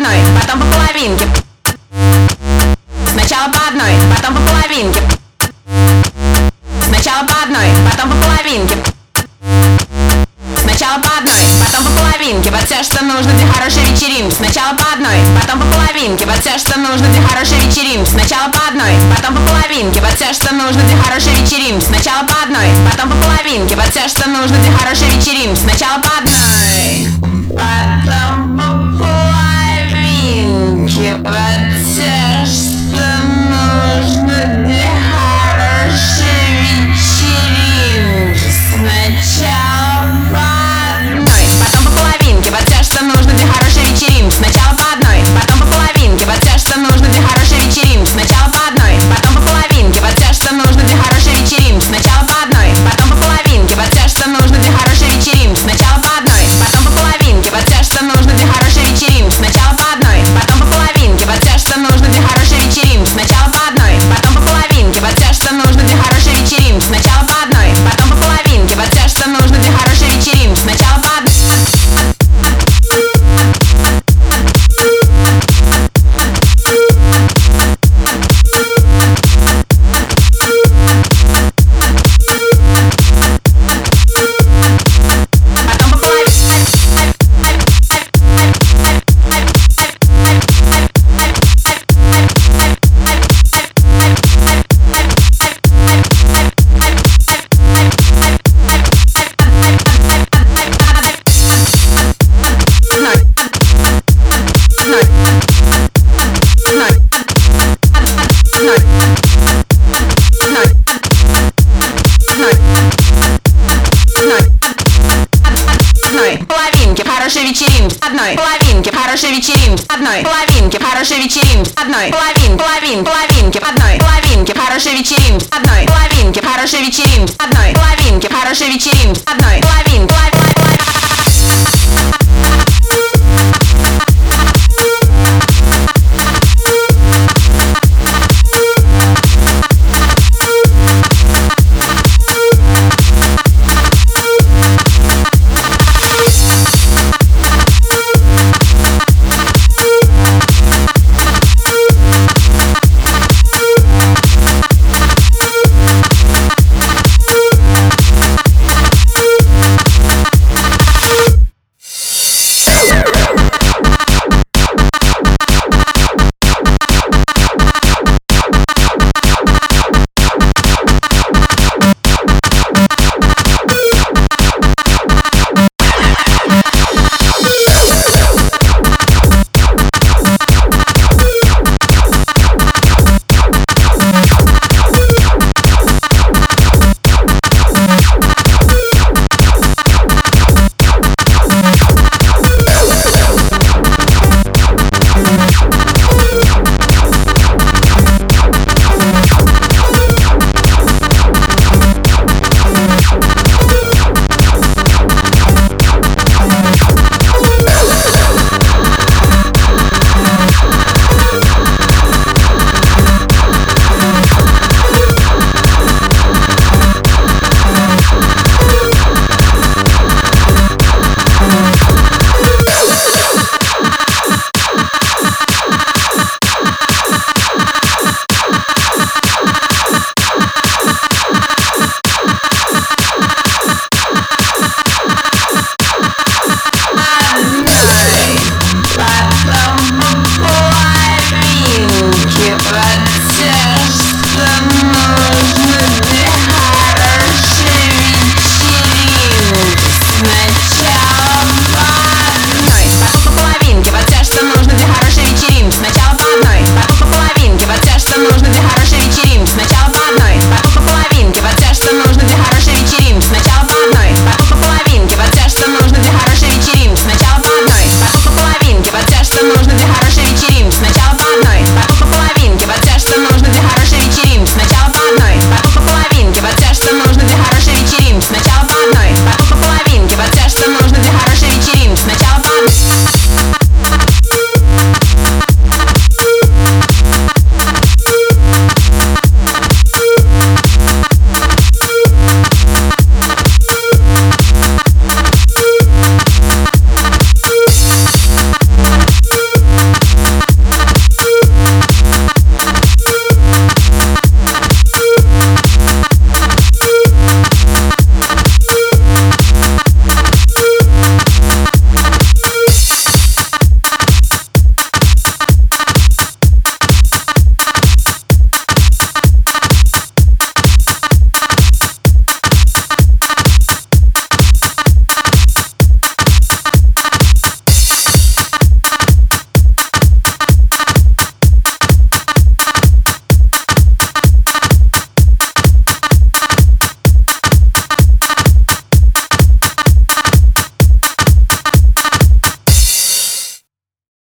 одной, потом по половинке. Сначала по одной, потом по половинке. Сначала по одной, потом по половинке. Сначала по одной, потом по половинке. Вот все, что нужно для хорошей вечеринки. Сначала по одной, потом по половинке. Вот все, что нужно для хорошей вечеринки. Сначала по одной, потом по половинке. Вот все, что нужно для хорошей вечеринки. Сначала по одной, потом по половинке. Вот все, что нужно для хорошей вечеринки. Сначала по одной, хорошей вечеринки одной половинки. Хорошей вечеринки одной половинки. Хорошей вечеринки одной половин половин половинки. Одной половинки. Хорошей вечеринки одной половинки. Хорошей вечеринки одной половинки. Хорошей вечеринки одной